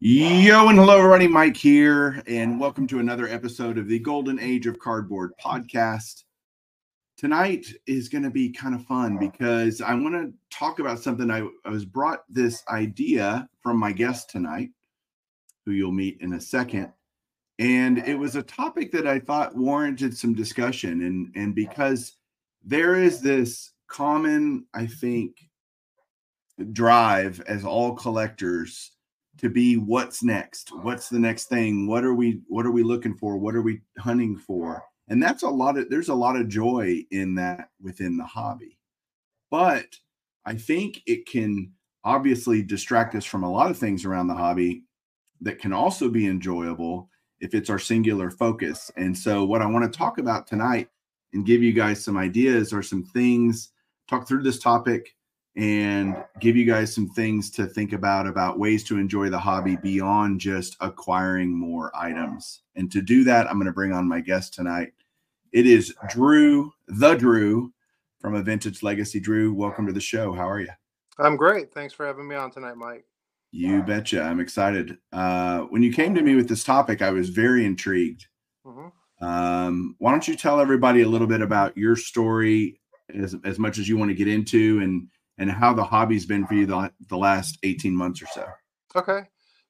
Yo and hello, everybody. Mike here, and welcome to another episode of the Golden Age of Cardboard podcast. Tonight is going to be kind of fun because I want to talk about something. I, I was brought this idea from my guest tonight, who you'll meet in a second, and it was a topic that I thought warranted some discussion. And and because there is this common, I think, drive as all collectors to be what's next? What's the next thing? What are we what are we looking for? What are we hunting for? And that's a lot of there's a lot of joy in that within the hobby. But i think it can obviously distract us from a lot of things around the hobby that can also be enjoyable if it's our singular focus. And so what i want to talk about tonight and give you guys some ideas or some things talk through this topic and give you guys some things to think about about ways to enjoy the hobby beyond just acquiring more items. And to do that, I'm going to bring on my guest tonight. It is Drew, the Drew from a Vintage Legacy. Drew, welcome to the show. How are you? I'm great. Thanks for having me on tonight, Mike. You betcha. I'm excited. Uh, when you came to me with this topic, I was very intrigued. Mm-hmm. Um, why don't you tell everybody a little bit about your story as, as much as you want to get into and and how the hobby's been for you the, the last 18 months or so. Okay.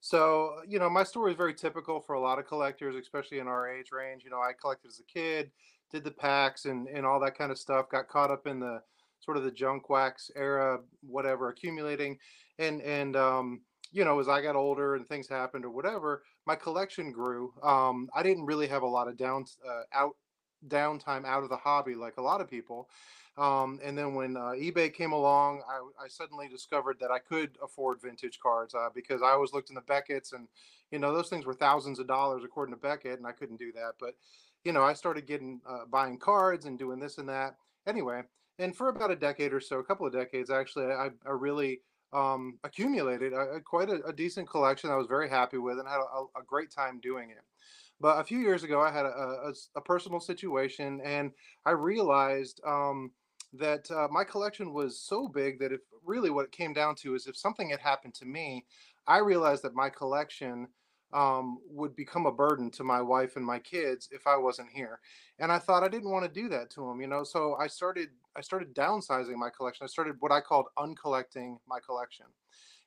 So, you know, my story is very typical for a lot of collectors, especially in our age range. You know, I collected as a kid, did the packs and, and all that kind of stuff, got caught up in the sort of the junk wax era, whatever, accumulating. And, and, um, you know, as I got older and things happened or whatever, my collection grew. Um, I didn't really have a lot of down, uh, out downtime out of the hobby like a lot of people. Um, and then when uh, eBay came along, I, I, suddenly discovered that I could afford vintage cards uh, because I always looked in the Beckett's and, you know, those things were thousands of dollars according to Beckett, and I couldn't do that. But, you know, I started getting uh, buying cards and doing this and that. Anyway, and for about a decade or so, a couple of decades actually, I, I really um, accumulated a, a quite a, a, decent collection. I was very happy with and had a, a great time doing it. But a few years ago, I had a, a, personal situation, and I realized um, that uh, my collection was so big that if really what it came down to is if something had happened to me, I realized that my collection um, would become a burden to my wife and my kids if I wasn't here. And I thought I didn't want to do that to them, you know. So I started I started downsizing my collection. I started what I called uncollecting my collection,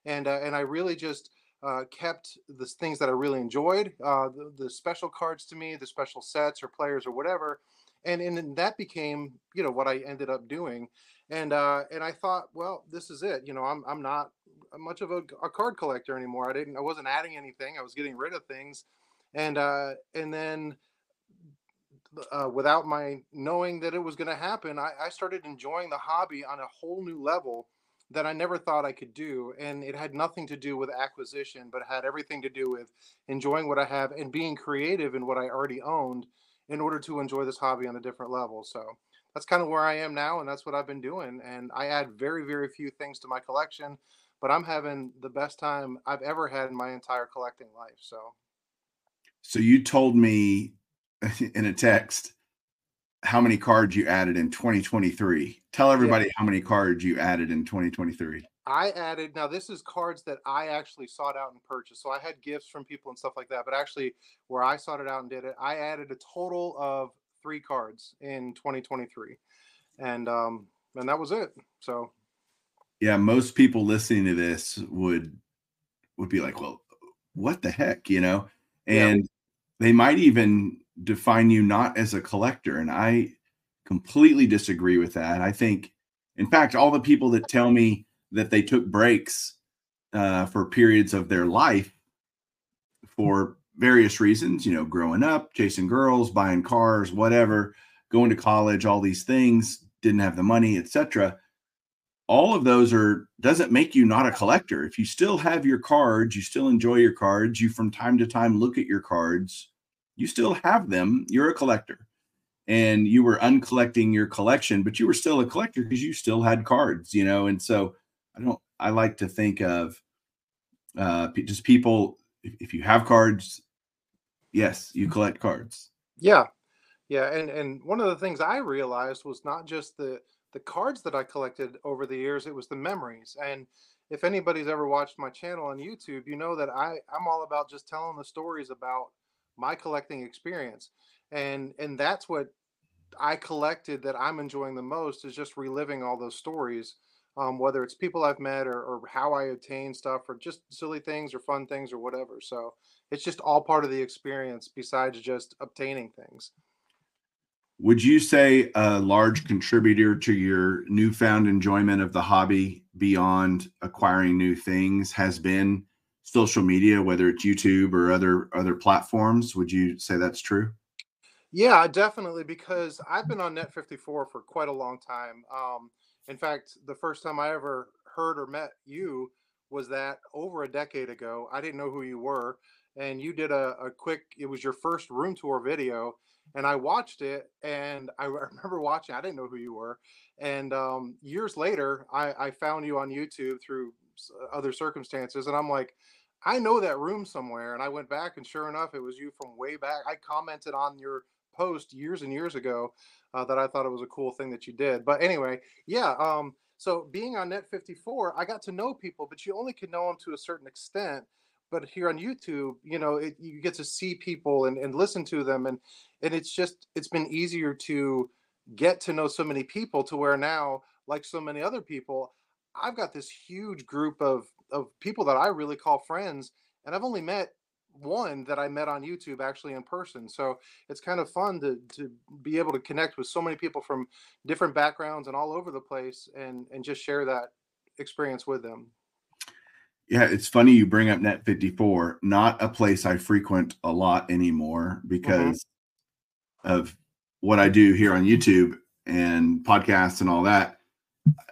and uh, and I really just uh, kept the things that I really enjoyed, uh, the, the special cards to me, the special sets or players or whatever, and and that became you know what I ended up doing, and uh, and I thought, well, this is it. You know, I'm I'm not much of a, a card collector anymore. I didn't I wasn't adding anything. I was getting rid of things, and uh, and then. Uh, without my knowing that it was going to happen, I, I started enjoying the hobby on a whole new level that I never thought I could do. And it had nothing to do with acquisition, but had everything to do with enjoying what I have and being creative in what I already owned in order to enjoy this hobby on a different level. So that's kind of where I am now, and that's what I've been doing. And I add very, very few things to my collection, but I'm having the best time I've ever had in my entire collecting life. So, so you told me in a text how many cards you added in 2023. Tell everybody yeah. how many cards you added in 2023. I added now this is cards that I actually sought out and purchased. So I had gifts from people and stuff like that, but actually where I sought it out and did it, I added a total of three cards in 2023. And um and that was it. So yeah, most people listening to this would would be like, well, what the heck, you know? And yeah. they might even define you not as a collector. And I completely disagree with that. I think, in fact, all the people that tell me that they took breaks uh, for periods of their life for various reasons, you know, growing up, chasing girls, buying cars, whatever, going to college, all these things, didn't have the money, etc. All of those are doesn't make you not a collector. If you still have your cards, you still enjoy your cards, you from time to time look at your cards, you still have them, you're a collector. And you were uncollecting your collection, but you were still a collector because you still had cards, you know. And so I don't I like to think of uh just people if, if you have cards, yes, you collect cards. Yeah. Yeah, and and one of the things I realized was not just the the cards that I collected over the years, it was the memories. And if anybody's ever watched my channel on YouTube, you know that I I'm all about just telling the stories about my collecting experience. And and that's what I collected that I'm enjoying the most is just reliving all those stories um, whether it's people I've met or, or how I obtain stuff or just silly things or fun things or whatever. So it's just all part of the experience besides just obtaining things. Would you say a large contributor to your newfound enjoyment of the hobby beyond acquiring new things has been social media, whether it's YouTube or other other platforms? Would you say that's true? Yeah, definitely, because I've been on Net54 for quite a long time. Um, in fact, the first time I ever heard or met you was that over a decade ago. I didn't know who you were, and you did a, a quick. It was your first room tour video, and I watched it, and I remember watching. I didn't know who you were, and um, years later, I, I found you on YouTube through other circumstances, and I'm like. I know that room somewhere. And I went back, and sure enough, it was you from way back. I commented on your post years and years ago uh, that I thought it was a cool thing that you did. But anyway, yeah. Um, so being on Net 54, I got to know people, but you only can know them to a certain extent. But here on YouTube, you know, it, you get to see people and, and listen to them, and and it's just it's been easier to get to know so many people to where now, like so many other people, I've got this huge group of of people that I really call friends, and I've only met one that I met on YouTube actually in person. So it's kind of fun to to be able to connect with so many people from different backgrounds and all over the place and and just share that experience with them. Yeah, it's funny you bring up Net 54, not a place I frequent a lot anymore mm-hmm. because mm-hmm. of what I do here on YouTube and podcasts and all that.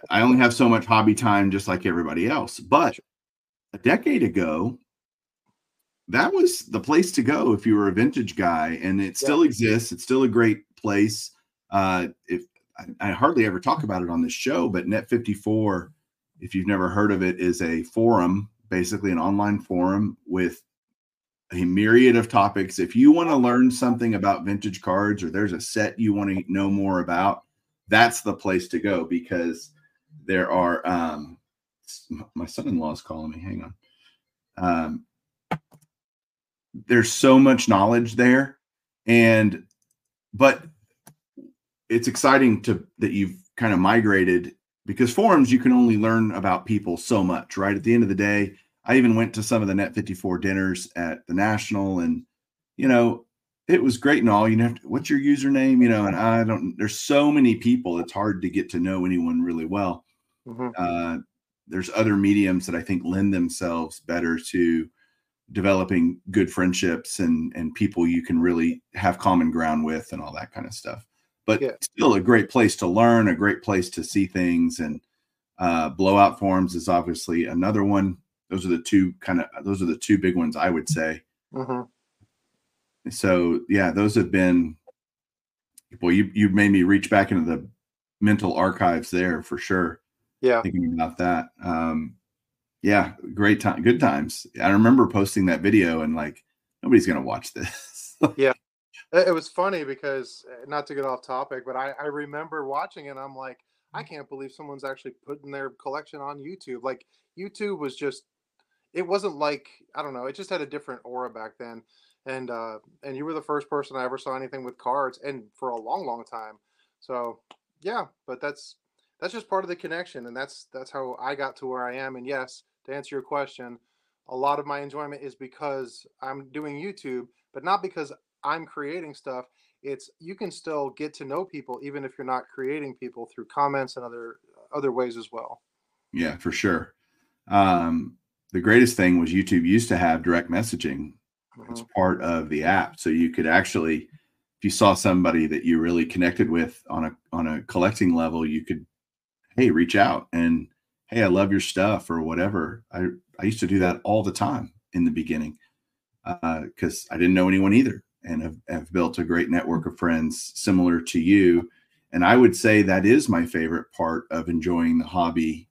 I only have so much hobby time just like everybody else. But a decade ago, that was the place to go if you were a vintage guy, and it still yeah. exists. It's still a great place. Uh, if I, I, hardly ever talk about it on this show, but Net54, if you've never heard of it, is a forum, basically an online forum with a myriad of topics. If you want to learn something about vintage cards or there's a set you want to know more about, that's the place to go because there are. Um, my son-in-law is calling me. Hang on. Um, there's so much knowledge there and but it's exciting to that you've kind of migrated because forums you can only learn about people so much right at the end of the day i even went to some of the net 54 dinners at the national and you know it was great and all you know what's your username you know and i don't there's so many people it's hard to get to know anyone really well mm-hmm. uh, there's other mediums that i think lend themselves better to developing good friendships and and people you can really have common ground with and all that kind of stuff but yeah. still a great place to learn a great place to see things and uh, blowout forums is obviously another one those are the two kind of those are the two big ones i would say mm-hmm. So yeah those have been well you you made me reach back into the mental archives there for sure yeah thinking about that um yeah, great time, good times. I remember posting that video and like nobody's gonna watch this. yeah, it was funny because eh, not to get off topic, but I, I remember watching it. And I'm like, I can't believe someone's actually putting their collection on YouTube. Like YouTube was just, it wasn't like I don't know. It just had a different aura back then, and uh, and you were the first person I ever saw anything with cards, and for a long, long time. So yeah, but that's that's just part of the connection, and that's that's how I got to where I am. And yes, to answer your question, a lot of my enjoyment is because I'm doing YouTube, but not because I'm creating stuff. it's you can still get to know people even if you're not creating people through comments and other other ways as well. Yeah, for sure. Um, the greatest thing was YouTube used to have direct messaging mm-hmm. as part of the app, so you could actually, if you saw somebody that you really connected with on a on a collecting level, you could, hey, reach out and hey, I love your stuff or whatever. I I used to do that all the time in the beginning because uh, I didn't know anyone either, and have, have built a great network of friends similar to you. And I would say that is my favorite part of enjoying the hobby.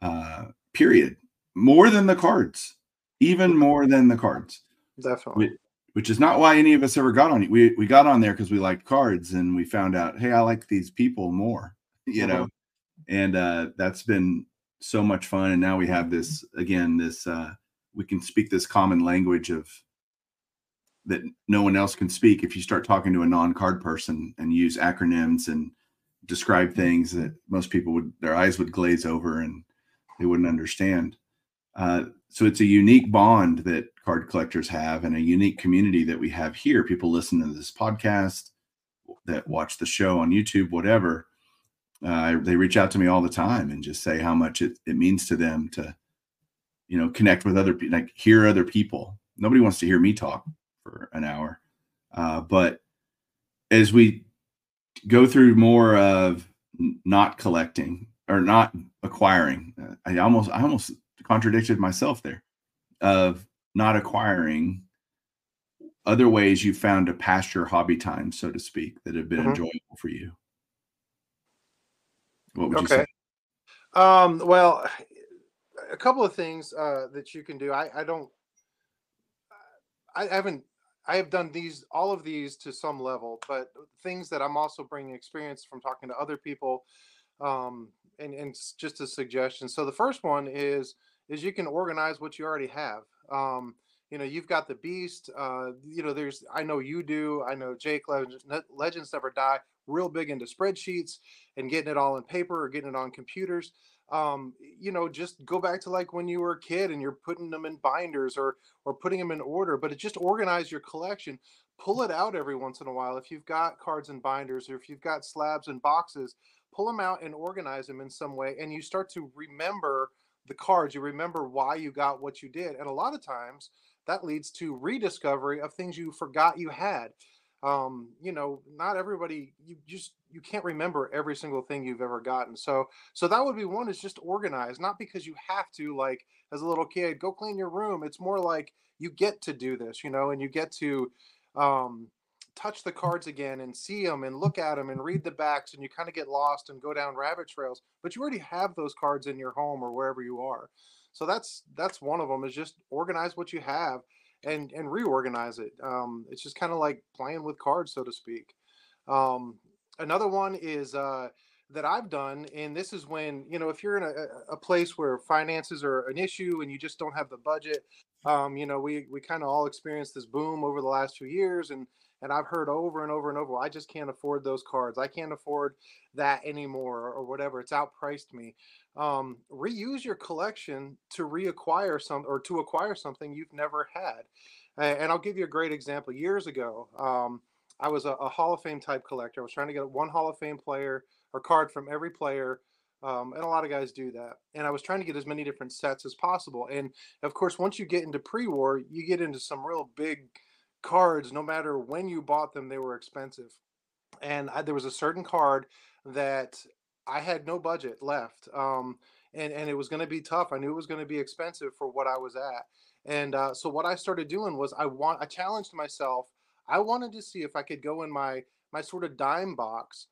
Uh, period. More than the cards, even more than the cards. Definitely. Which, which is not why any of us ever got on. We we got on there because we liked cards, and we found out, hey, I like these people more. You know, uh-huh. and uh, that's been so much fun. And now we have this again, this uh, we can speak this common language of that no one else can speak if you start talking to a non-card person and use acronyms and describe things that most people would their eyes would glaze over and they wouldn't understand uh, so it's a unique bond that card collectors have and a unique community that we have here. People listen to this podcast that watch the show on youtube whatever. Uh, they reach out to me all the time and just say how much it, it means to them to you know connect with other people like hear other people. Nobody wants to hear me talk for an hour. Uh, but as we go through more of not collecting or not acquiring uh, i almost i almost contradicted myself there of not acquiring other ways you found to pass your hobby time so to speak that have been mm-hmm. enjoyable for you what would okay. you say um, well a couple of things uh, that you can do. I, I don't. I haven't. I have done these, all of these, to some level, but things that I'm also bringing experience from talking to other people, um, and and just a suggestion. So the first one is is you can organize what you already have. Um, you know, you've got the beast. Uh, you know, there's. I know you do. I know Jake Legends, Legends Never Die. Real big into spreadsheets and getting it all in paper or getting it on computers um, you know, just go back to like when you were a kid and you're putting them in binders or or putting them in order, but it just organize your collection. Pull it out every once in a while. If you've got cards and binders or if you've got slabs and boxes, pull them out and organize them in some way. And you start to remember the cards. You remember why you got what you did. And a lot of times that leads to rediscovery of things you forgot you had um, you know, not everybody you just you can't remember every single thing you've ever gotten. So so that would be one is just organize, not because you have to like as a little kid go clean your room. It's more like you get to do this, you know, and you get to um touch the cards again and see them and look at them and read the backs and you kind of get lost and go down rabbit trails but you already have those cards in your home or wherever you are so that's that's one of them is just organize what you have and and reorganize it. Um, it's just kind of like playing with cards, so to speak. Um, another one is uh, that I've done, and this is when you know if you're in a, a place where finances are an issue and you just don't have the budget. Um, you know, we we kind of all experienced this boom over the last few years, and and I've heard over and over and over, I just can't afford those cards. I can't afford that anymore, or whatever. It's outpriced me um, reuse your collection to reacquire some or to acquire something you've never had. And I'll give you a great example. Years ago, um, I was a, a, Hall of Fame type collector. I was trying to get one Hall of Fame player or card from every player. Um, and a lot of guys do that. And I was trying to get as many different sets as possible. And of course, once you get into pre war, you get into some real big cards. No matter when you bought them, they were expensive. And I, there was a certain card that I had no budget left, um, and and it was going to be tough. I knew it was going to be expensive for what I was at, and uh, so what I started doing was I want I challenged myself. I wanted to see if I could go in my my sort of dime box,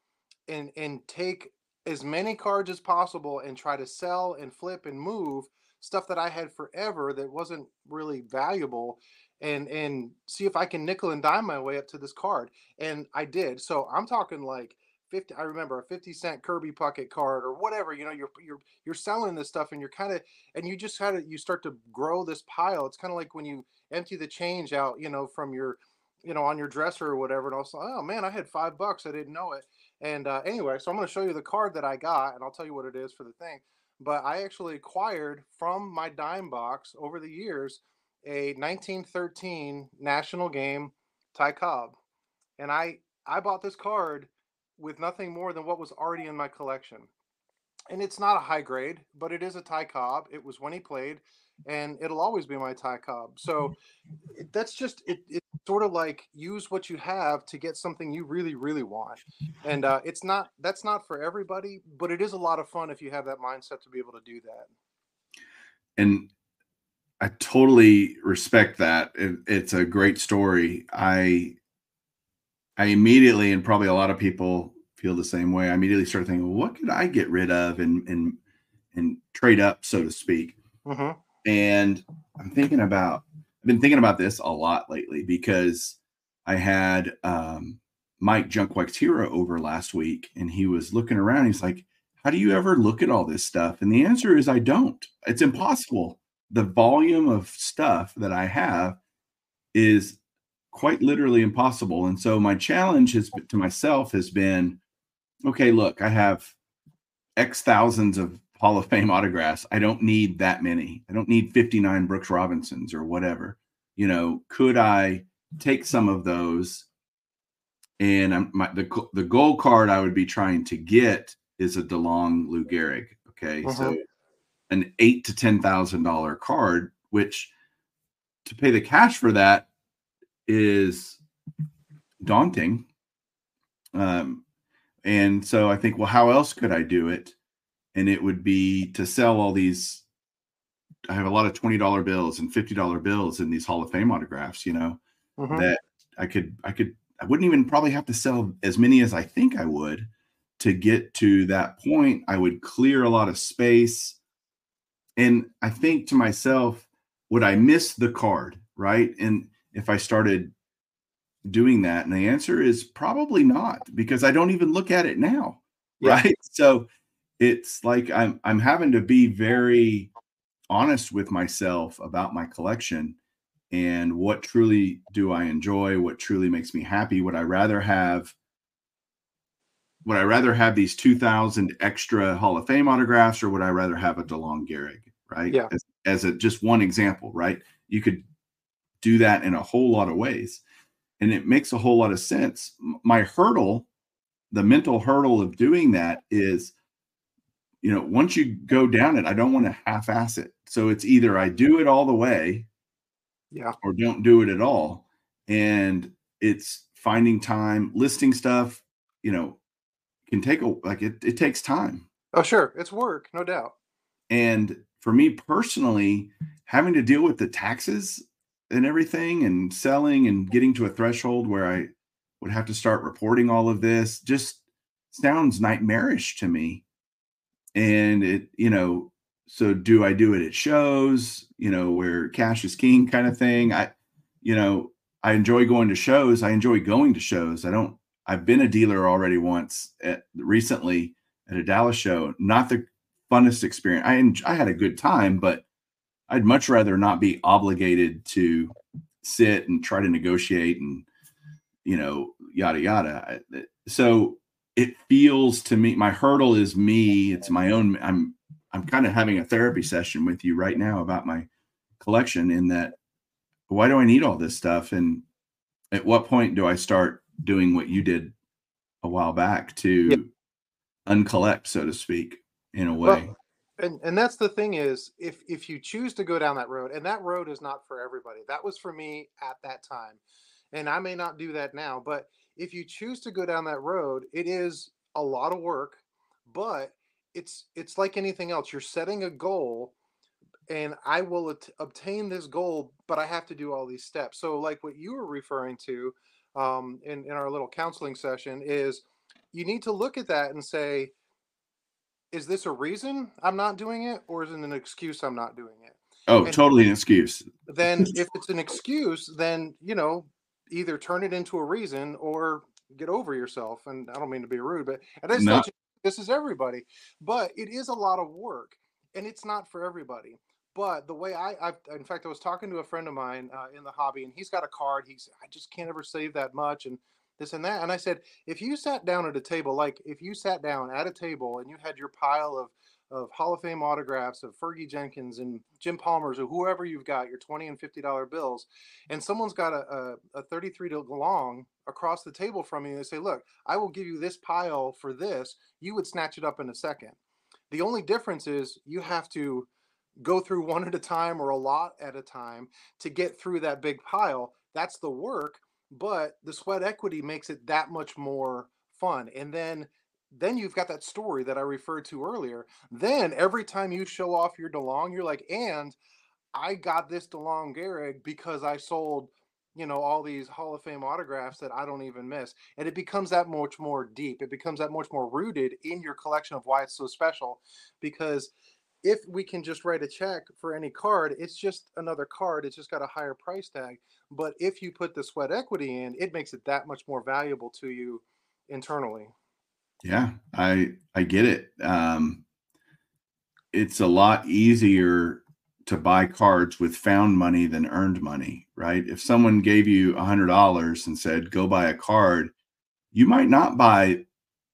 and and take as many cards as possible and try to sell and flip and move stuff that I had forever that wasn't really valuable and and see if I can nickel and dime my way up to this card. And I did. So I'm talking like 50 I remember a 50 cent Kirby Puckett card or whatever, you know, you're you're you're selling this stuff and you're kind of and you just kind of you start to grow this pile. It's kind of like when you empty the change out, you know, from your you know, on your dresser or whatever. And I was like, oh man, I had five bucks. I didn't know it. And uh, anyway, so I'm going to show you the card that I got and I'll tell you what it is for the thing. But I actually acquired from my dime box over the years a 1913 national game Ty Cobb. And I I bought this card with nothing more than what was already in my collection. And it's not a high grade, but it is a Ty Cobb. It was when he played, and it'll always be my Ty Cobb. So it, that's just it. It's sort of like use what you have to get something you really, really want. And uh, it's not that's not for everybody, but it is a lot of fun if you have that mindset to be able to do that. And I totally respect that. It, it's a great story. I I immediately, and probably a lot of people feel the same way. I immediately started thinking, well, what could I get rid of and and and trade up, so to speak. Mm-hmm. And I'm thinking about, I've been thinking about this a lot lately because I had um, Mike Junkwax Hero over last week, and he was looking around. He's like, "How do you ever look at all this stuff?" And the answer is, I don't. It's impossible. The volume of stuff that I have is quite literally impossible. And so my challenge has to myself has been, okay, look, I have X thousands of Hall of Fame autographs. I don't need that many. I don't need 59 Brooks Robinsons or whatever. You know, could I take some of those? And I'm, my, the the gold card I would be trying to get is a DeLong Lou Gehrig. Okay, uh-huh. so an eight to ten thousand dollar card, which to pay the cash for that is daunting. Um, and so I think, well, how else could I do it? And it would be to sell all these. I have a lot of twenty dollar bills and fifty dollar bills in these Hall of Fame autographs. You know mm-hmm. that I could, I could, I wouldn't even probably have to sell as many as I think I would to get to that point. I would clear a lot of space, and I think to myself, would I miss the card? Right, and if I started doing that? And the answer is probably not because I don't even look at it now. Yeah. Right. So it's like I'm I'm having to be very honest with myself about my collection and what truly do I enjoy, what truly makes me happy, would I rather have would I rather have these 2000 extra Hall of Fame autographs or would I rather have a DeLong Gehrig, right? Yeah. As, as a just one example, right? You could do that in a whole lot of ways. And it makes a whole lot of sense. My hurdle, the mental hurdle of doing that is, you know, once you go down it, I don't want to half ass it. So it's either I do it all the way, yeah, or don't do it at all. And it's finding time, listing stuff, you know, can take a like it, it takes time. Oh, sure. It's work, no doubt. And for me personally, having to deal with the taxes and everything and selling and getting to a threshold where I would have to start reporting all of this just sounds nightmarish to me. And it, you know, so do I do it at shows, you know, where cash is king kind of thing? I, you know, I enjoy going to shows. I enjoy going to shows. I don't, I've been a dealer already once at, recently at a Dallas show. Not the funnest experience. I, I had a good time, but I'd much rather not be obligated to sit and try to negotiate and you know yada yada. So it feels to me my hurdle is me. It's my own. I'm I'm kind of having a therapy session with you right now about my collection. In that, why do I need all this stuff? And at what point do I start doing what you did a while back to yeah. uncollect, so to speak, in a way? Well, and and that's the thing is if if you choose to go down that road and that road is not for everybody that was for me at that time and i may not do that now but if you choose to go down that road it is a lot of work but it's it's like anything else you're setting a goal and i will at- obtain this goal but i have to do all these steps so like what you were referring to um, in, in our little counseling session is you need to look at that and say is this a reason I'm not doing it, or is it an excuse I'm not doing it? Oh, and totally an excuse. Then, if it's an excuse, then you know, either turn it into a reason or get over yourself. And I don't mean to be rude, but this, no. this is everybody. But it is a lot of work, and it's not for everybody. But the way I, I've, in fact, I was talking to a friend of mine uh, in the hobby, and he's got a card. He's, I just can't ever save that much, and this and that. And I said, if you sat down at a table, like if you sat down at a table and you had your pile of of Hall of Fame autographs of Fergie Jenkins and Jim Palmer's or whoever you've got your 20 and 50 dollar bills and someone's got a, a, a 33 DeLong across the table from you and they say look I will give you this pile for this you would snatch it up in a second the only difference is you have to go through one at a time or a lot at a time to get through that big pile that's the work but the sweat equity makes it that much more fun and then then you've got that story that I referred to earlier. Then every time you show off your DeLong, you're like, and I got this DeLong Gehrig because I sold, you know, all these Hall of Fame autographs that I don't even miss. And it becomes that much more deep. It becomes that much more rooted in your collection of why it's so special. Because if we can just write a check for any card, it's just another card. It's just got a higher price tag. But if you put the sweat equity in, it makes it that much more valuable to you internally. Yeah, I I get it. Um, it's a lot easier to buy cards with found money than earned money, right? If someone gave you a hundred dollars and said, "Go buy a card," you might not buy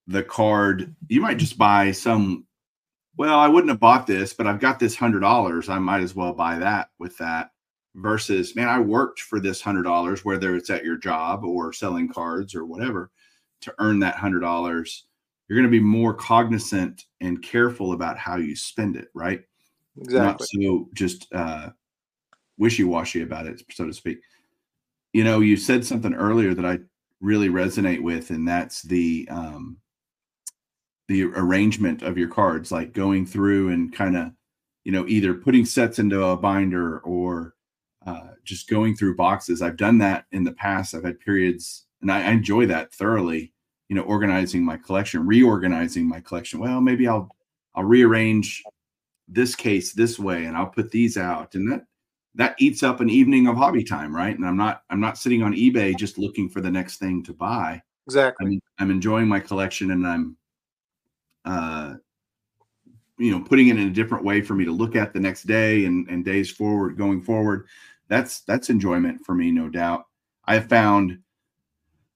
the card. You might just buy some. Well, I wouldn't have bought this, but I've got this hundred dollars. I might as well buy that with that. Versus, man, I worked for this hundred dollars, whether it's at your job or selling cards or whatever, to earn that hundred dollars you're going to be more cognizant and careful about how you spend it, right? Exactly. Not so just uh, wishy-washy about it, so to speak. You know, you said something earlier that I really resonate with, and that's the um, the arrangement of your cards, like going through and kind of, you know, either putting sets into a binder or uh, just going through boxes. I've done that in the past. I've had periods, and I, I enjoy that thoroughly you know organizing my collection reorganizing my collection. Well maybe i'll i'll rearrange this case this way and i'll put these out. And that that eats up an evening of hobby time right? And i'm not i'm not sitting on ebay just looking for the next thing to buy. Exactly. I'm, I'm enjoying my collection and i'm uh you know putting it in a different way for me to look at the next day and and days forward going forward that's that's enjoyment for me no doubt i have found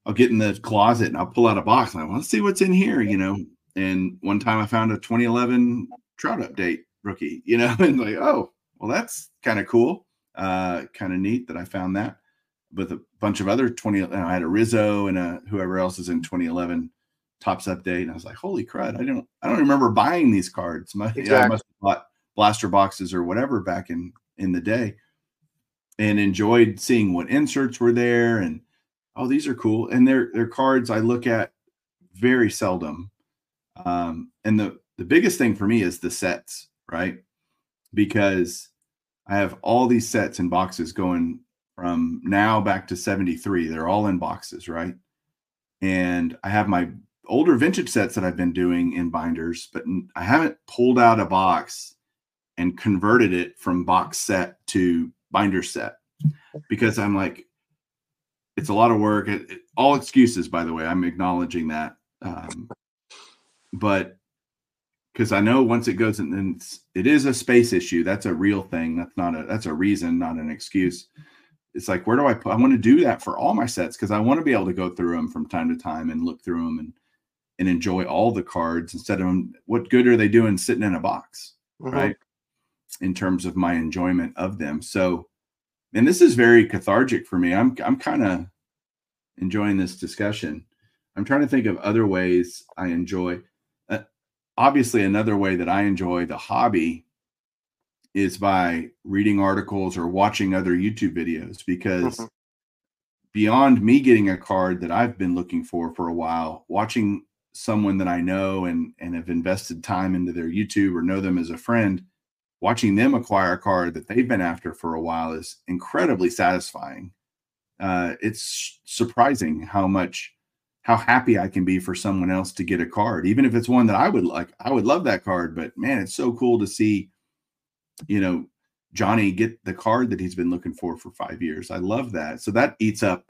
I'll get in the closet and I'll pull out a box and I want to see what's in here, you know. And one time I found a 2011 Trout Update rookie, you know, and like, oh, well, that's kind of cool, uh, kind of neat that I found that. With a bunch of other 20, I had a Rizzo and a whoever else is in 2011 Topps Update, and I was like, holy crud, I don't, I don't remember buying these cards. exactly. yeah, I must have bought blaster boxes or whatever back in in the day, and enjoyed seeing what inserts were there and oh, these are cool. And they're they're cards I look at very seldom. Um, and the the biggest thing for me is the sets, right? Because I have all these sets and boxes going from now back to 73. They're all in boxes, right? And I have my older vintage sets that I've been doing in binders, but I haven't pulled out a box and converted it from box set to binder set because I'm like, it's a lot of work. It, it, all excuses, by the way. I'm acknowledging that. Um, but because I know once it goes in, it is a space issue. That's a real thing. That's not a that's a reason, not an excuse. It's like where do I put? I want to do that for all my sets because I want to be able to go through them from time to time and look through them and and enjoy all the cards instead of. What good are they doing sitting in a box, mm-hmm. right? In terms of my enjoyment of them. So and this is very cathartic for me. I'm I'm kind of enjoying this discussion. I'm trying to think of other ways I enjoy. Uh, obviously, another way that I enjoy the hobby is by reading articles or watching other YouTube videos because mm-hmm. beyond me getting a card that I've been looking for for a while, watching someone that I know and and have invested time into their YouTube or know them as a friend watching them acquire a card that they've been after for a while is incredibly satisfying. Uh, it's surprising how much how happy I can be for someone else to get a card, even if it's one that I would like. I would love that card, but man, it's so cool to see, you know, Johnny get the card that he's been looking for for five years. I love that. So that eats up.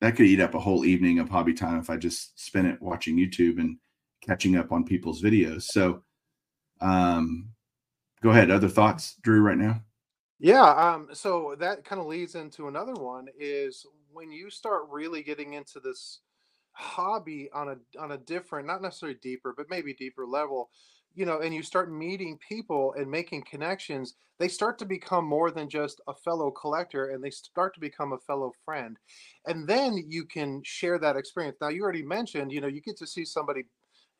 That could eat up a whole evening of hobby time if I just spend it watching YouTube and catching up on people's videos. So, um, go ahead. Other thoughts, Drew, right now? Yeah. Um, so that kind of leads into another one is when you start really getting into this hobby on a on a different, not necessarily deeper, but maybe deeper level, you know, and you start meeting people and making connections, they start to become more than just a fellow collector and they start to become a fellow friend. And then you can share that experience. Now, you already mentioned, you know, you get to see somebody,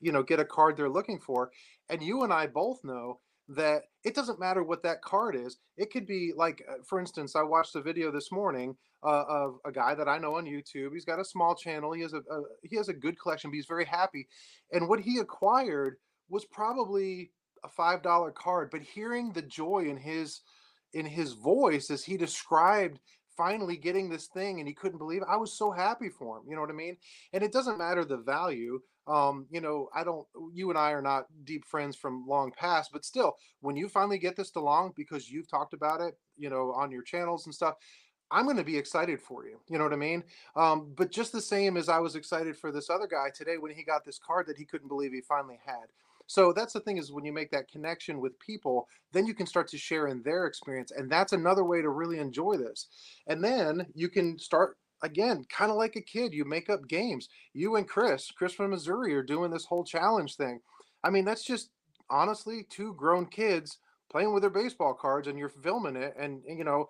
you know, get a card they're looking for. And you and I both know that it doesn't matter what that card is. It could be like, uh, for instance, I watched a video this morning uh, of a guy that I know on YouTube. He's got a small channel. He has a, a he has a good collection, but he's very happy. And what he acquired was probably a five dollar card, but hearing the joy in his in his voice as he described finally getting this thing and he couldn't believe it. I was so happy for him. You know what I mean? And it doesn't matter the value. Um, you know, I don't you and I are not deep friends from long past, but still, when you finally get this DeLong because you've talked about it, you know, on your channels and stuff, I'm going to be excited for you. You know what I mean? Um, but just the same as I was excited for this other guy today when he got this card that he couldn't believe he finally had. So that's the thing is when you make that connection with people, then you can start to share in their experience. And that's another way to really enjoy this. And then you can start again, kind of like a kid, you make up games. You and Chris, Chris from Missouri, are doing this whole challenge thing. I mean, that's just honestly two grown kids playing with their baseball cards and you're filming it and you know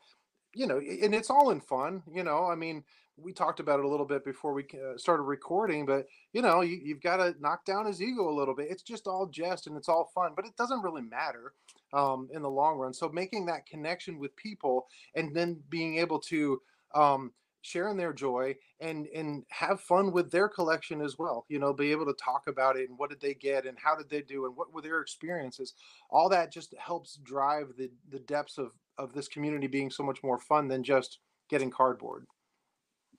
you know and it's all in fun you know i mean we talked about it a little bit before we uh, started recording, but you know, you, you've got to knock down his ego a little bit. It's just all jest and it's all fun, but it doesn't really matter um, in the long run. So making that connection with people and then being able to um, share in their joy and and have fun with their collection as well. You know, be able to talk about it and what did they get and how did they do and what were their experiences. All that just helps drive the the depths of of this community being so much more fun than just getting cardboard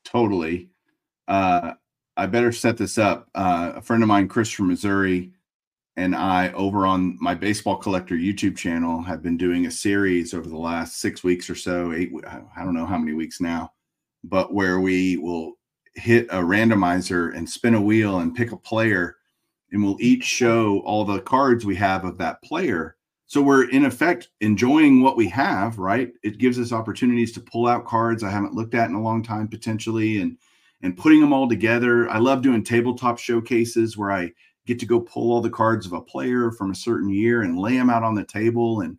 totally. Uh, I better set this up. Uh, a friend of mine, Chris from Missouri, and I, over on my baseball collector YouTube channel, have been doing a series over the last six weeks or so, eight, I don't know how many weeks now, but where we will hit a randomizer and spin a wheel and pick a player, and we'll each show all the cards we have of that player so we're in effect enjoying what we have, right? It gives us opportunities to pull out cards I haven't looked at in a long time potentially and and putting them all together. I love doing tabletop showcases where I get to go pull all the cards of a player from a certain year and lay them out on the table and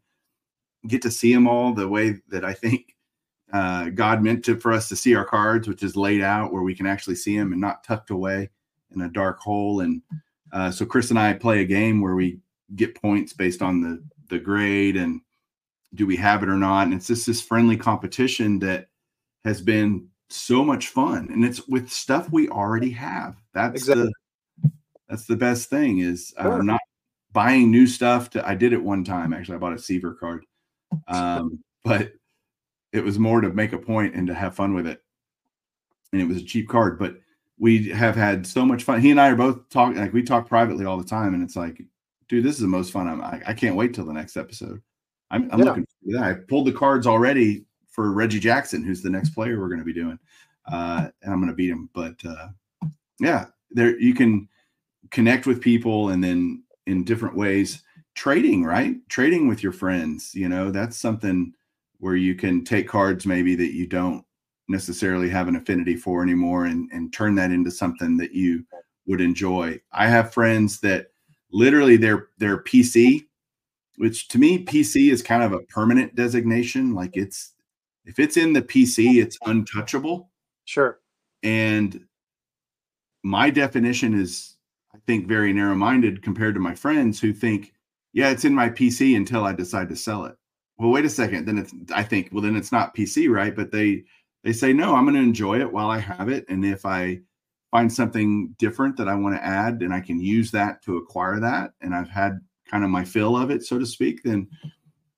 get to see them all the way that I think uh, God meant to for us to see our cards, which is laid out where we can actually see them and not tucked away in a dark hole. And uh, so Chris and I play a game where we get points based on the the grade and do we have it or not? And it's just this friendly competition that has been so much fun, and it's with stuff we already have. That's exactly. the that's the best thing is uh, sure. I'm not buying new stuff. To I did it one time actually. I bought a Seaver card, um, but it was more to make a point and to have fun with it. And it was a cheap card, but we have had so much fun. He and I are both talking like we talk privately all the time, and it's like dude, this is the most fun. I'm, I, I can't wait till the next episode. I'm, I'm yeah. looking for that. I pulled the cards already for Reggie Jackson, who's the next player we're going to be doing, uh, and I'm going to beat him. But uh, yeah, there you can connect with people, and then in different ways, trading, right? Trading with your friends. You know, that's something where you can take cards maybe that you don't necessarily have an affinity for anymore, and and turn that into something that you would enjoy. I have friends that literally their their PC, which to me PC is kind of a permanent designation. Like it's if it's in the PC, it's untouchable. Sure. And my definition is, I think, very narrow minded compared to my friends who think, yeah, it's in my PC until I decide to sell it. Well, wait a second. Then it's, I think, well, then it's not PC, right? But they, they say, no, I'm going to enjoy it while I have it. And if I find something different that I want to add and I can use that to acquire that. And I've had kind of my fill of it so to speak then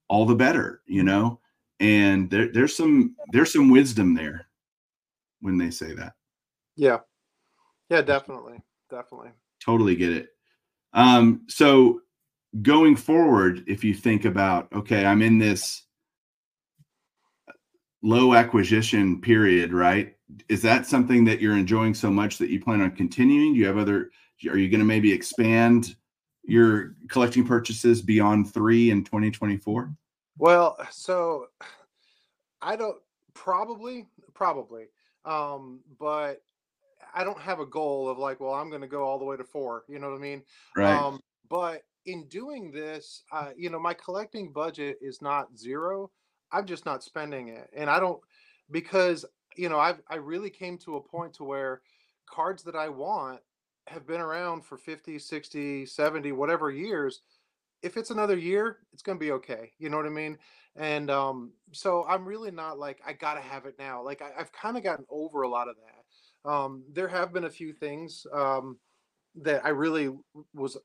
all the better you know? And there, there's some there's some wisdom there when they say that. Yeah. Yeah definitely. Definitely. Totally get it. Um so going forward if you think about okay i'm in this low acquisition period right is that something that you're enjoying so much that you plan on continuing? Do you have other? Are you going to maybe expand your collecting purchases beyond three in 2024? Well, so I don't probably probably, um, but I don't have a goal of like, well, I'm going to go all the way to four. You know what I mean? Right. Um, but in doing this, uh, you know, my collecting budget is not zero. I'm just not spending it, and I don't because you know I've I really came to a point to where cards that I want have been around for 50, 60, 70, whatever years. If it's another year, it's going to be okay. You know what I mean? And um, so I'm really not like, I got to have it now. Like, I, have kind of gotten over a lot of that. Um, there have been a few things um, that I really was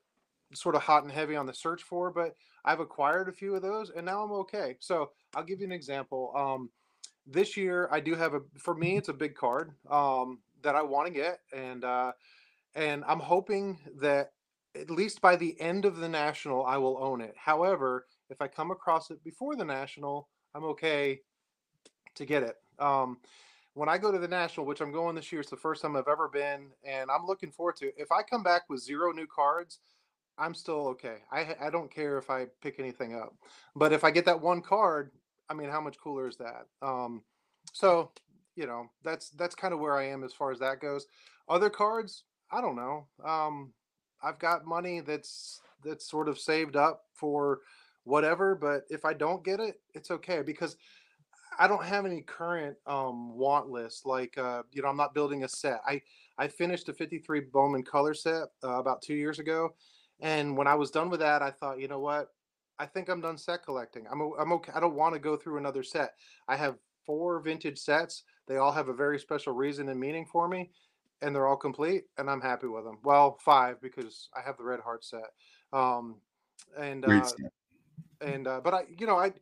sort of hot and heavy on the search for, but I've acquired a few of those and now I'm okay. So I'll give you an example. Um, this year, I do have a, for me, it's a big card um, that I want to get. And, uh, and I'm hoping that at least by the end of the national, I will own it. However, if I come across it before the national, I'm okay to get it. Um, when I go to the national, which I'm going this year, it's the first time I've ever been, and I'm looking forward to. It. If I come back with zero new cards, I'm still okay. I I don't care if I pick anything up, but if I get that one card, I mean, how much cooler is that? Um, so you know, that's that's kind of where I am as far as that goes. Other cards, I don't know. Um, I've got money that's that's sort of saved up for whatever, but if I don't get it, it's okay because I don't have any current um, want list. Like uh, you know, I'm not building a set. I I finished a 53 Bowman color set uh, about two years ago, and when I was done with that, I thought, you know what? I think I'm done set collecting. I'm I'm okay. I don't want to go through another set. I have four vintage sets. They all have a very special reason and meaning for me and they're all complete, and I'm happy with them. Well, five because I have the Red Heart set, um, and uh, and uh, but I, you know, I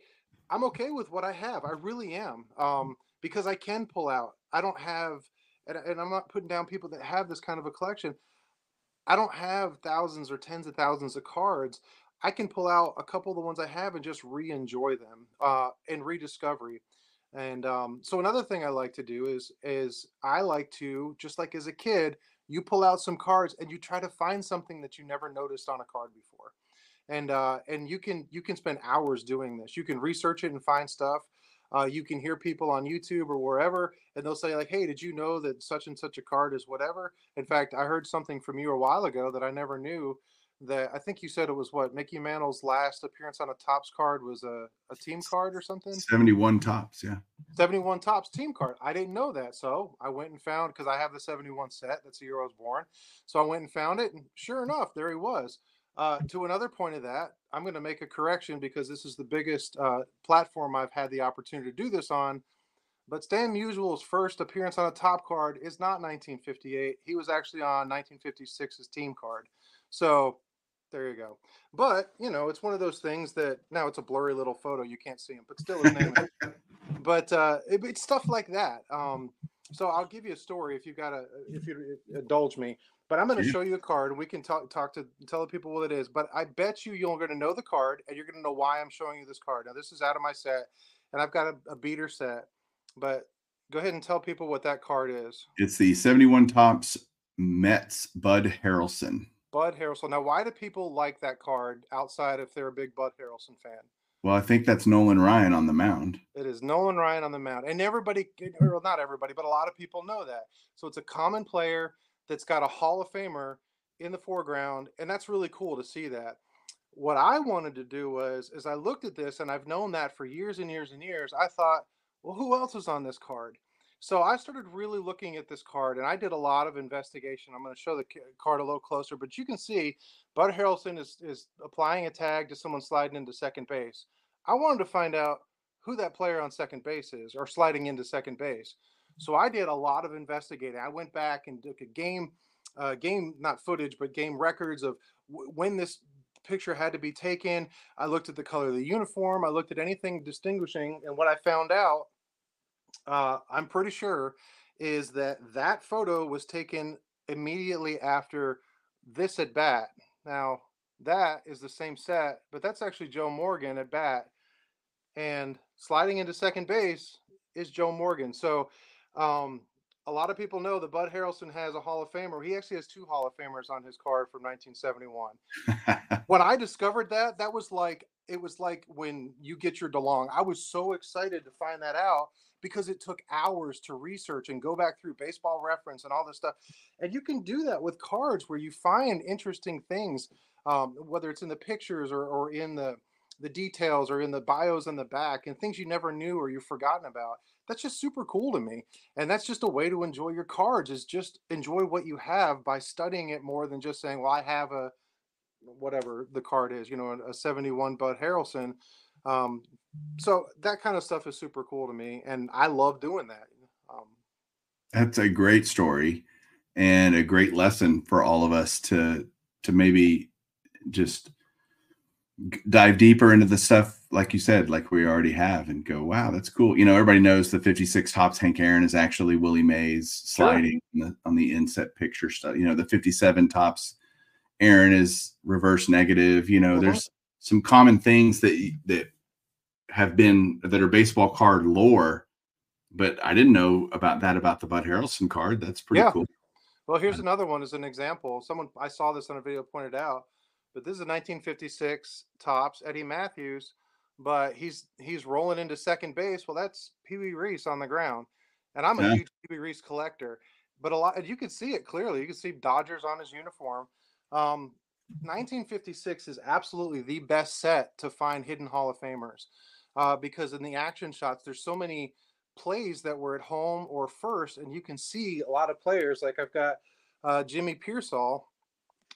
I'm okay with what I have. I really am um, because I can pull out. I don't have, and, and I'm not putting down people that have this kind of a collection. I don't have thousands or tens of thousands of cards. I can pull out a couple of the ones I have and just re-enjoy them uh, and rediscovery. And um, so another thing I like to do is is I like to just like as a kid, you pull out some cards and you try to find something that you never noticed on a card before. And uh, and you can you can spend hours doing this. You can research it and find stuff. Uh, you can hear people on YouTube or wherever, and they'll say like, "Hey, did you know that such and such a card is whatever?" In fact, I heard something from you a while ago that I never knew that I think you said it was what Mickey Mantle's last appearance on a Topps card was a, a team card or something. 71 Topps, yeah. 71 Topps team card. I didn't know that. So I went and found because I have the 71 set. That's the year I was born. So I went and found it. And sure enough, there he was. Uh, to another point of that, I'm going to make a correction because this is the biggest uh, platform I've had the opportunity to do this on. But Stan Musial's first appearance on a Topps card is not 1958. He was actually on 1956's team card. So there you go. But you know, it's one of those things that now it's a blurry little photo. You can't see him, but still his name. but uh, it, it's stuff like that. Um, so I'll give you a story if you've got to, uh, if mm-hmm. you uh, indulge me. But I'm going to mm-hmm. show you a card, and we can talk talk to tell the people what it is. But I bet you you're going to know the card, and you're going to know why I'm showing you this card. Now this is out of my set, and I've got a, a beater set. But go ahead and tell people what that card is. It's the 71 Topps Mets Bud Harrelson. Bud Harrelson. Now, why do people like that card outside if they're a big Bud Harrelson fan? Well, I think that's Nolan Ryan on the mound. It is Nolan Ryan on the mound. And everybody, or not everybody, but a lot of people know that. So it's a common player that's got a Hall of Famer in the foreground. And that's really cool to see that. What I wanted to do was, as I looked at this, and I've known that for years and years and years, I thought, well, who else is on this card? So I started really looking at this card, and I did a lot of investigation. I'm going to show the card a little closer, but you can see Bud Harrelson is is applying a tag to someone sliding into second base. I wanted to find out who that player on second base is, or sliding into second base. So I did a lot of investigating. I went back and took a game, uh, game not footage, but game records of when this picture had to be taken. I looked at the color of the uniform. I looked at anything distinguishing, and what I found out uh, I'm pretty sure, is that that photo was taken immediately after this at bat. Now, that is the same set, but that's actually Joe Morgan at bat. And sliding into second base is Joe Morgan. So, um, a lot of people know that Bud Harrelson has a Hall of Famer. He actually has two Hall of Famers on his card from 1971. when I discovered that, that was like it was like when you get your DeLong. I was so excited to find that out because it took hours to research and go back through baseball reference and all this stuff. And you can do that with cards where you find interesting things, um, whether it's in the pictures or, or in the the details or in the bios in the back and things you never knew or you've forgotten about that's just super cool to me and that's just a way to enjoy your cards is just enjoy what you have by studying it more than just saying well i have a whatever the card is you know a 71 bud harrelson um, so that kind of stuff is super cool to me and i love doing that um, that's a great story and a great lesson for all of us to to maybe just dive deeper into the stuff like you said like we already have and go wow that's cool you know everybody knows the 56 Topps hank aaron is actually willie mays sliding sure. on, the, on the inset picture stuff you know the 57 Topps aaron is reverse negative you know uh-huh. there's some common things that that have been that are baseball card lore but i didn't know about that about the bud harrelson card that's pretty yeah. cool well here's another one as an example someone i saw this on a video pointed out but this is a 1956 Topps Eddie Mathews, but he's he's rolling into second base. Well, that's Pee Wee Reese on the ground, and I'm a yeah. huge Pee Wee Reese collector. But a lot you can see it clearly. You can see Dodgers on his uniform. Um, 1956 is absolutely the best set to find hidden Hall of Famers uh, because in the action shots, there's so many plays that were at home or first, and you can see a lot of players. Like I've got uh, Jimmy Piersall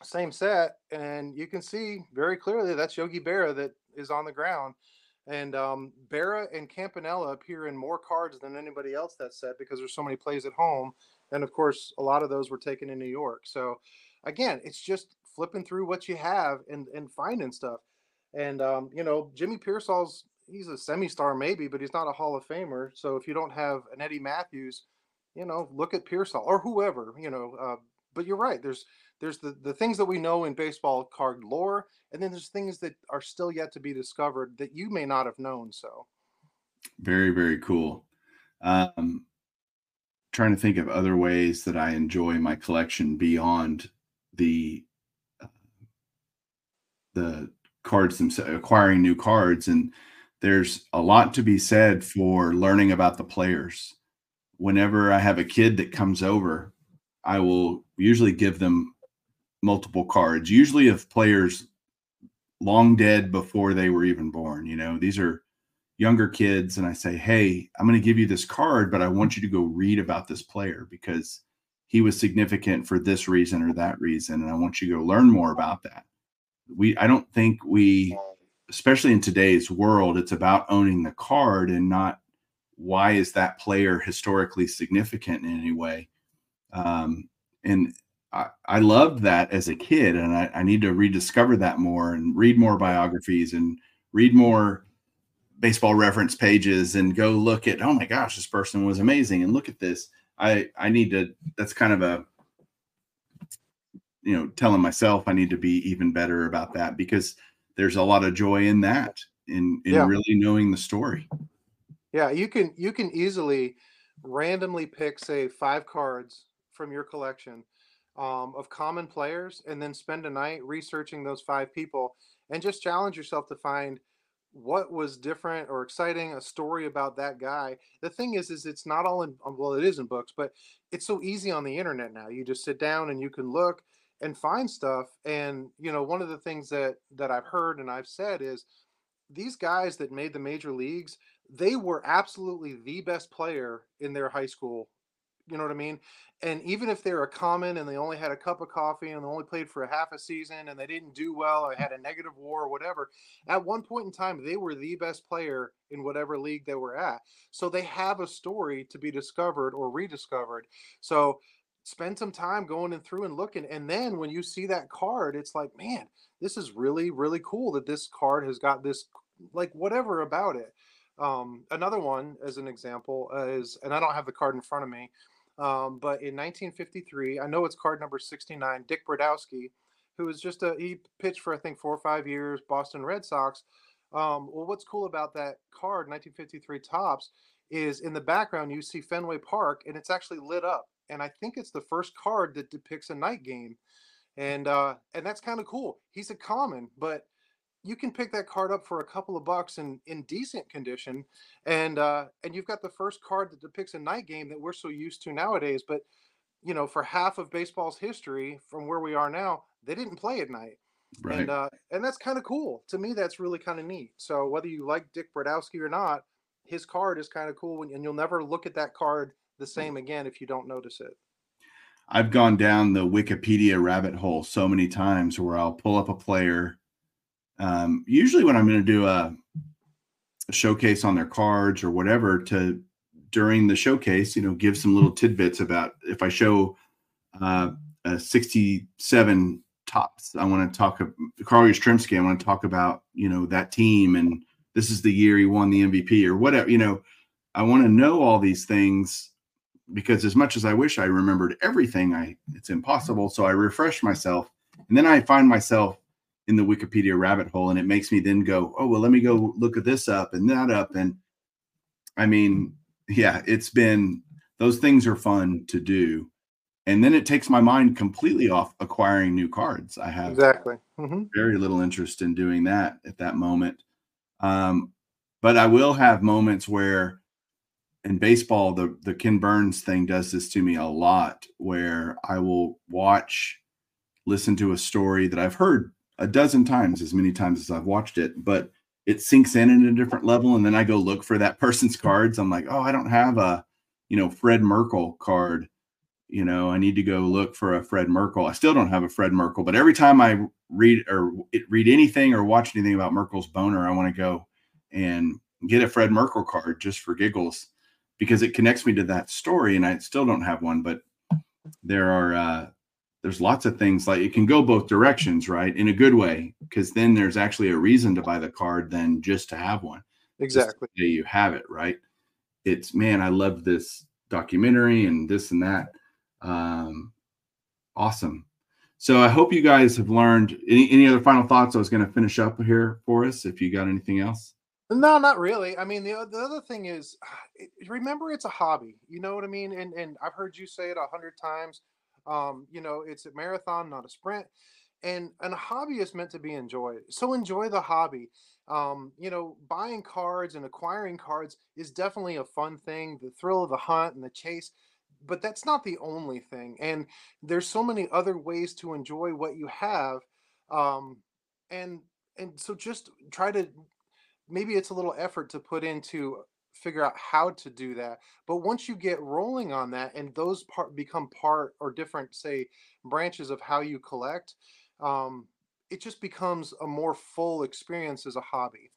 same set, and you can see very clearly that's Yogi Berra that is on the ground. And um, Berra and Campanella appear in more cards than anybody else that set because there's so many plays at home. And of course, a lot of those were taken in New York. So again, it's just flipping through what you have and, and finding stuff. And, um, you know, Jimmy Piersall's, he's a semi star maybe, but he's not a Hall of Famer. So if you don't have an Eddie Mathews, you know, look at Piersall or whoever, you know. Uh, but you're right. There's there's the, the things that we know in baseball card lore, and then there's things that are still yet to be discovered that you may not have known. So, very, very cool. Um, trying to think of other ways that I enjoy my collection beyond the uh, the cards themselves, acquiring new cards, and there's a lot to be said for learning about the players. Whenever I have a kid that comes over, I will usually give them multiple cards, usually of players long dead before they were even born. You know, these are younger kids, and I say, Hey, I'm going to give you this card, but I want you to go read about this player because he was significant for this reason or that reason. And I want you to go learn more about that. We, I don't think we, especially in today's world, it's about owning the card and not why is that player historically significant in any way. Um, and I, I loved that as a kid, and I, I need to rediscover that more and read more biographies and read more baseball reference pages and go look at oh my gosh this person was amazing and look at this i i need to that's kind of a you know telling myself i need to be even better about that because there's a lot of joy in that in in yeah. really knowing the story. Yeah you can you can easily randomly pick say five cards from your collection um, of common players and then spend a night researching those five people and just challenge yourself to find what was different or exciting a story about that guy. The thing is is it's not all in well it is in books but it's so easy on the internet now. You just sit down and you can look and find stuff and you know one of the things that that i've heard and i've said is these guys that made the major leagues they were absolutely the best player in their high school you know what I mean? And even if they're a common and they only had a cup of coffee and they only played for a half a season and they didn't do well or had a negative war or whatever, at one point in time, they were the best player in whatever league they were at. So they have a story to be discovered or rediscovered. So spend some time going and through and looking. And then when you see that card, it's like, man, this is really, really cool that this card has got this, like, whatever about it. Um, another one, as an example, uh, is, and I don't have the card in front of me um, but in 1953, I know it's card number 69, Dick Brodowski, who was just a, he pitched for, I think, four or five years, Boston Red Sox. Um, well, what's cool about that card, 1953 Topps, is in the background you see Fenway Park and it's actually lit up. And I think it's the first card that depicts a night game. And uh, and that's kind of cool. He's a common, but you can pick that card up for a couple of bucks in in decent condition, and uh, and you've got the first card that depicts a night game that we're so used to nowadays. But you know, for half of baseball's history, from where we are now, they didn't play at night. Right. And uh, and that's kind of cool. To me, that's really kind of neat. So whether you like Dick Brodowski or not, his card is kind of cool, and you'll never look at that card the same again if you don't notice it. I've gone down the Wikipedia rabbit hole so many times where I'll pull up a player. Um, usually, when I'm going to do a, a showcase on their cards or whatever, to during the showcase, you know, give some little tidbits about if I show uh, a 67 Topps, I want to talk Carl Yastrzemski. I want to talk about you know that team and this is the year he won the MVP or whatever. You know, I want to know all these things because as much as I wish I remembered everything, I it's impossible. So I refresh myself, and then I find myself in the Wikipedia rabbit hole, and it makes me then go, oh well, let me go look at this up and that up, and I mean, yeah, it's been those things are fun to do, and then it takes my mind completely off acquiring new cards. I have exactly mm-hmm. very little interest in doing that at that moment. Um, but I will have moments where in baseball, the the Ken Burns thing does this to me a lot, where I will watch, listen to a story that I've heard a dozen times, as many times as I've watched it, but it sinks in at a different level, and then I go look for that person's cards. I'm like, oh, I don't have a, you know, Fred Merkle card. You know, I need to go look for a Fred Merkle. I still don't have a Fred Merkle, but every time I read or read anything or watch anything about Merkle's boner, I want to go and get a Fred Merkle card just for giggles because it connects me to that story and I still don't have one but there are uh there's lots of things like it can go both directions right in a good way because then there's actually a reason to buy the card than just to have one. Exactly. you have it right? It's man I love this documentary and this and that. Um awesome. So I hope you guys have learned any any other final thoughts I was going to finish up here for us if you got anything else no, not really. I mean, the the other thing is, remember, it's a hobby. You know what I mean? And and I've heard you say it a hundred times. Um, you know, it's a marathon, not a sprint. And and a hobby is meant to be enjoyed. So enjoy the hobby. Um, you know, buying cards and acquiring cards is definitely a fun thing. The thrill of the hunt and the chase, but that's not the only thing. And there's so many other ways to enjoy what you have. Um, and and so just try to maybe it's a little effort to put into figure out how to do that but once you get rolling on that and those part become part or different say branches of how you collect um, it just becomes a more full experience as a hobby.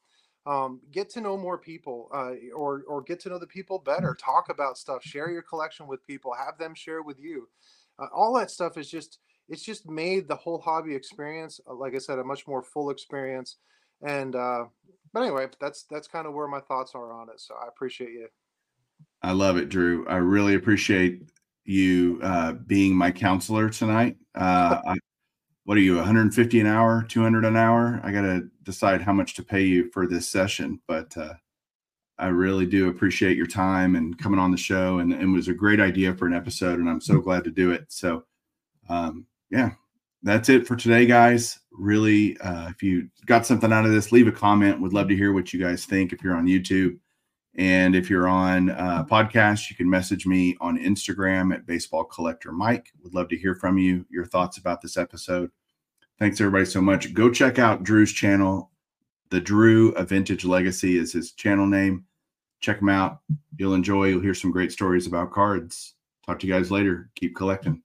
Um, get to know more people uh, or or get to know the people better talk about stuff share your collection with people have them share with you. Uh, all that stuff is just it's just made the whole hobby experience uh, like i said a much more full experience and uh, but anyway, that's that's kind of where my thoughts are on it. So I appreciate you. I love it, Drew. I really appreciate you uh, being my counselor tonight. Uh, I, what are you, 150 an hour, 200 an hour? I got to decide how much to pay you for this session, but uh, I really do appreciate your time and coming on the show. And, and, it was a great idea for an episode, and I'm so glad to do it. So, um, yeah, that's it for today, guys. Really, uh, if you got something out of this, leave a comment. Would love to hear what you guys think if you're on YouTube. And if you're on uh, podcast, you can message me on Instagram at Baseball Collector Mike. Would love to hear from you, your thoughts about this episode. Thanks everybody so much. Go check out Drew's channel. The Drew a Vintage Legacy is his channel name. Check him out. You'll enjoy. You'll hear some great stories about cards. Talk to you guys later. Keep collecting.